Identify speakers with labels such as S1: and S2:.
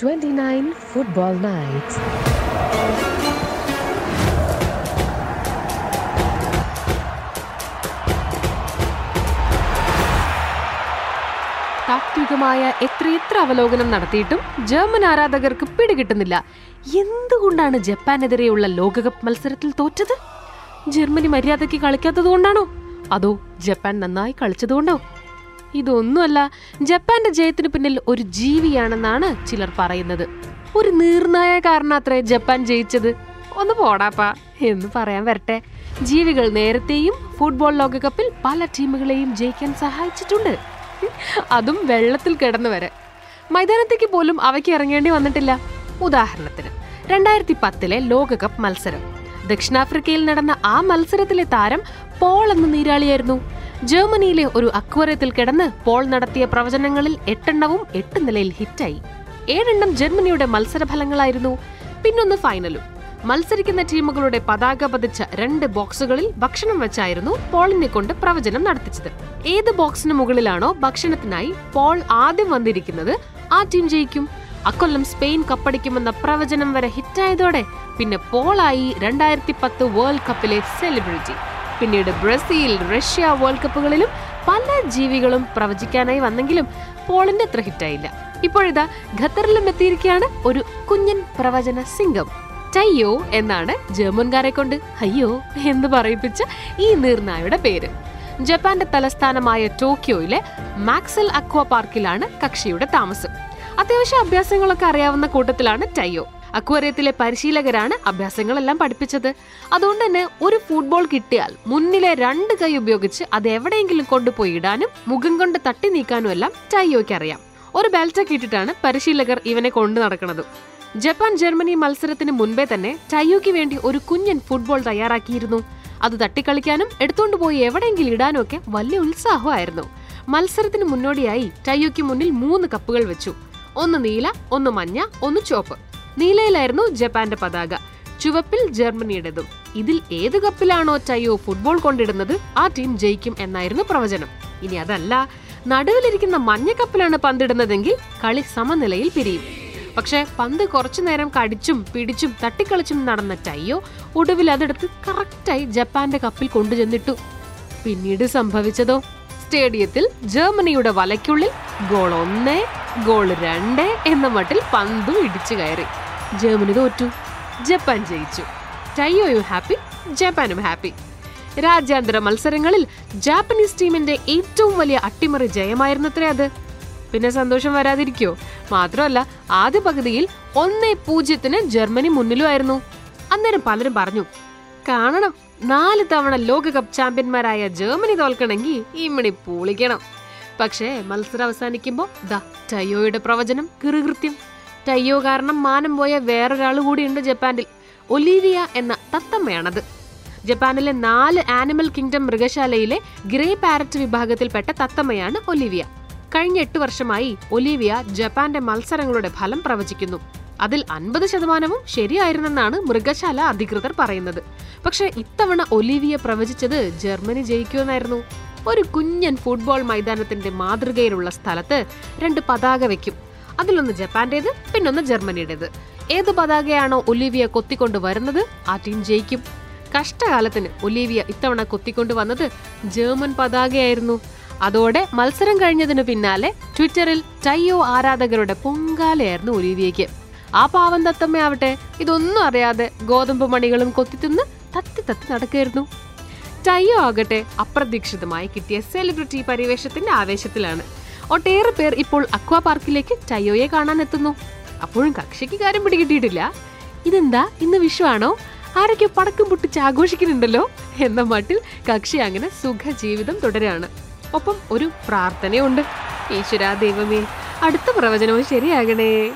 S1: 29 Football Nights.
S2: താത്വികമായ എത്രയെത്ര അവലോകനം നടത്തിയിട്ടും ജർമ്മൻ ആരാധകർക്ക് പിടികിട്ടുന്നില്ല. എന്തുകൊണ്ടാണ് ജപ്പാനെതിരെയുള്ള ലോകകപ്പ് മത്സരത്തിൽ തോറ്റത്? ജർമ്മനി മര്യാദയ്ക്ക് കളിക്കാത്തതുകൊണ്ടാണോ അതോ ജപ്പാൻ നന്നായി കളിച്ചതുകൊണ്ടോ ഇതൊന്നുമല്ല ജപ്പാന്റെ ജയത്തിന് പിന്നിൽ ഒരു ജീവിയാണെന്നാണ് ചിലർ പറയുന്നത്. ഒരു നീർനായ കാരണത്രേ ജപ്പാൻ ജയിച്ചത്. ഒന്ന് പോടാപ്പാ എന്ന് പറയാൻ വരട്ടെ. ജീവികൾ നേരത്തെയും ഫുട്ബോൾ ലോകകപ്പിൽ പല ടീമുകളെയും ജയിക്കാൻ സഹായിച്ചിട്ടുണ്ട്. അതും വെള്ളത്തിൽ കിടന്നു വരെ. മൈതാനത്തേക്ക് പോലും അവയ്ക്ക് ഇറങ്ങേണ്ടി വന്നിട്ടില്ല. ഉദാഹരണത്തിന് രണ്ടായിരത്തി പത്തിലെ ലോകകപ്പ് മത്സരം. ദക്ഷിണാഫ്രിക്കയിൽ നടന്ന ആ മത്സരത്തിലെ താരം പോൾ എന്ന നീരാളിയായിരുന്നു. ജർമ്മനിയിലെ ഒരു അക്വറിയത്തിൽ കിടന്ന് പോൾ നടത്തിയ പ്രവചനങ്ങളിൽ എട്ടെണ്ണവും എട്ട് നിലയിൽ ഹിറ്റായി. ഏഴെണ്ണം ജർമ്മനിയുടെ മത്സരഫലങ്ങളായിരുന്നു. പിന്നൊന്ന് ഫൈനലും. മത്സരിക്കുന്ന ടീമുകളുടെ പതാക പതിച്ച രണ്ട് ബോക്സുകളിൽ ഭക്ഷണം വെച്ചായിരുന്നു പോളിനെ കൊണ്ട് പ്രവചനം നടത്തിച്ചത്. ഏത് ബോക്സിന് മുകളിലാണോ ഭക്ഷണത്തിനായി പോൾ ആദ്യം വന്നിരിക്കുന്നത് ആ ടീം ജയിക്കും. അക്കൊല്ലം സ്പെയിൻ കപ്പടിക്കുമെന്ന പ്രവചനം വരെ ഹിറ്റായതോടെ പിന്നെ പോളായി രണ്ടായിരത്തി പത്ത് വേൾഡ് കപ്പിലെ സെലിബ്രിറ്റി. പിന്നീട് ബ്രസീൽ റഷ്യ വേൾഡ് കപ്പുകളിലും പല ജീവികളും പ്രവചിക്കാനായി വന്നെങ്കിലും പോളിന്റെ അത്ര ഹിറ്റായില്ല. ഇപ്പോഴിതാ ഖത്തറിലും എത്തിയിരിക്കുകയാണ് ഒരു കുഞ്ഞൻ പ്രവചന സിംഗം. ടയ്യോ എന്നാണ് ജർമ്മൻകാരെ കൊണ്ട്. അയ്യോ എന്ന് പറയിപ്പിച്ച ഈ നീർനായുടെ പേര്. ജപ്പാന്റെ തലസ്ഥാനമായ ടോക്കിയോയിലെ മാക്സൽ അക്വ പാർക്കിലാണ് കക്ഷിയുടെ താമസം. അത്യാവശ്യ അഭ്യാസങ്ങളൊക്കെ അറിയാവുന്ന കൂട്ടത്തിലാണ് ടയ്യോ. അക്വേറിയത്തിലെ പരിശീലകരാണ് അഭ്യാസങ്ങളെല്ലാം പഠിപ്പിച്ചത്. അതുകൊണ്ട് തന്നെ ഒരു ഫുട്ബോൾ കിട്ടിയാൽ മുന്നിലെ രണ്ട് കൈ ഉപയോഗിച്ച് അത് എവിടെയെങ്കിലും കൊണ്ടുപോയി ഇടാനും മുഖം കൊണ്ട് തട്ടി നീക്കാനും എല്ലാം ടൈയോയ്ക്ക് അറിയാം. ഒരു ബെൽറ്റൊക്കെ ഇട്ടിട്ടാണ് പരിശീലകർ ഇവനെ കൊണ്ടു നടക്കുന്നത്. ജപ്പാൻ ജർമ്മനി മത്സരത്തിന് മുൻപേ തന്നെ ടൈയോയ്ക്ക് വേണ്ടി ഒരു കുഞ്ഞൻ ഫുട്ബോൾ തയ്യാറാക്കിയിരുന്നു. അത് തട്ടിക്കളിക്കാനും എടുത്തുകൊണ്ട് പോയി എവിടെയെങ്കിലും ഇടാനും ഒക്കെ വലിയ ഉത്സാഹമായിരുന്നു. മത്സരത്തിന് മുന്നോടിയായി ടൈയോയ്ക്ക് മുന്നിൽ മൂന്ന് കപ്പുകൾ വെച്ചു. ഒന്ന് നീല ഒന്ന് മഞ്ഞ ഒന്ന് ചുവപ്പ്. നീലയിലായിരുന്നു ജപ്പാന്റെ പതാക. ചുവപ്പിൽ ജർമ്മനിയുടേതും. ഇതിൽ ഏത് കപ്പിലാണോ ടയോ ഫുട്ബോൾ കൊണ്ടിടുന്നത് ആ ടീം ജയിക്കും എന്നായിരുന്നു പ്രവചനം. ഇനി അതല്ല നടുവിലിരിക്കുന്ന മഞ്ഞ കപ്പിലാണ് പന്തിടുന്നതെങ്കിൽ കളി സമനിലയിൽ പിരിയും. പക്ഷേ പന്ത് കുറച്ചു നേരം കടിച്ചും പിടിച്ചും തട്ടിക്കളിച്ചും നടന്ന ടയ്യോ ഒടുവിൽ അതെടുത്ത് കറക്റ്റായി ജപ്പാന്റെ കപ്പിൽ കൊണ്ടുചെന്നിട്ടു. പിന്നീട് സംഭവിച്ചതോ? സ്റ്റേഡിയത്തിൽ ജർമ്മനിയുടെ വലയ്ക്കുള്ളിൽ ഗോൾ ഒന്ന് ഗോൾ രണ്ട് എന്ന മട്ടിൽ പന്തും ഇടിച്ചു കയറി. ജർമ്മനി തോറ്റു. ജപ്പാൻ ജയിച്ചു. ടയ്യോയും ഹാപ്പി? ജപ്പാനും ഹാപ്പി. രാജ്യാന്തര മത്സരങ്ങളിൽ ജാപ്പനീസ് ടീമിന്റെ ഏറ്റവും വലിയ അട്ടിമറി ജയമായിരുന്നത്രേ അത്. പിന്നെ സന്തോഷം വരാതിരിക്കോ? മാത്രമല്ല ആദ്യ പകുതിയിൽ ഒന്നേ പൂജ്യത്തിന് ജർമ്മനി മുന്നിലുമായിരുന്നു. അന്നേരം പലരും പറഞ്ഞു കാണണം. നാല് തവണ ലോകകപ്പ് ചാമ്പ്യന്മാരായ ജർമ്മനി തോൽക്കണമെങ്കിൽ ഈ മണി പൂളിക്കണം. പക്ഷേ മത്സരം അവസാനിക്കുമ്പോൾ ദാ ടയോയുടെ പ്രവചനം കിറുകൃത്യം. ടയ്യോ കാരണം മാനം പോയ വേറൊരാൾ കൂടിയുണ്ട് ജപ്പാനിൽ ഒലീവിയ എന്ന തത്തമ്മയാണത്. ജപ്പാനിലെ നാല് ആനിമൽ കിങ്ഡം മൃഗശാലയിലെ ഗ്രേ പാരറ്റ് വിഭാഗത്തിൽപ്പെട്ട തത്തമ്മയാണ് ഒലിവിയ. കഴിഞ്ഞ എട്ട് വർഷമായി ഒലിവിയ ജപ്പാന്റെ മത്സരങ്ങളുടെ ഫലം പ്രവചിക്കുന്നു. അതിൽ അൻപത് ശതമാനവും ശരിയായിരുന്നെന്നാണ് മൃഗശാല അധികൃതർ പറയുന്നത്. പക്ഷെ ഇത്തവണ ഒലിവിയ പ്രവചിച്ചത് ജർമ്മനി ജയിക്കുമെന്നായിരുന്നു. ഒരു കുഞ്ഞൻ ഫുട്ബോൾ മൈതാനത്തിന്റെ മാതൃകയിലുള്ള സ്ഥലത്ത് രണ്ട് പതാക വെക്കും. അതിലൊന്ന് ജപ്പാന്റേത് പിന്നൊന്ന് ജർമ്മനിയുടേത്. ഏത് പതാകയാണോ ഒലിവിയ കൊത്തിക്കൊണ്ട് വരുന്നത് ആ ടീം ജയിക്കും. കഷ്ടകാലത്തിന് ഒലീവിയ ഇത്തവണ കൊത്തിക്കൊണ്ട് വന്നത് ജർമ്മൻ പതാകയായിരുന്നു. അതോടെ മത്സരം കഴിഞ്ഞതിനു പിന്നാലെ ട്വിറ്ററിൽ ടൈയോ ആരാധകരുടെ പൊങ്കാലയായിരുന്നു ഒലീവിയയ്ക്ക്. ആ പാവം തത്തമ്മയാവട്ടെ ഇതൊന്നും അറിയാതെ ഗോതമ്പ് മണികളും കൊത്തിത്തിന്ന് തത്തി തത്തി നടക്കുകയായിരുന്നു. ടയ്യോ ആകട്ടെ അപ്രതീക്ഷിതമായി കിട്ടിയ സെലിബ്രിറ്റി പരിവേഷത്തിന്റെ ആവേശത്തിലാണ്. ഒട്ടേറെ പേർ ഇപ്പോൾ അക്വാ പാർക്കിലേക്ക് ടയ്യോയെ കാണാൻ എത്തുന്നു അപ്പോഴും കക്ഷിക്ക് കാര്യം പിടികിട്ടിയിട്ടില്ല. ഇതെന്താ? ഇന്ന് വിഷുവാണോ? ആരൊക്കെ പടക്കം പൊട്ടിച്ച് ആഘോഷിക്കുന്നുണ്ടല്ലോ? എന്ന മട്ടിൽ കക്ഷി അങ്ങനെ സുഖജീവിതം തുടരാണ്. ഒപ്പം ഒരു പ്രാർത്ഥനയുണ്ട്. ഈശ്വരാ ദൈവമേ അടുത്ത പ്രവചനവും ശരിയാകണേ.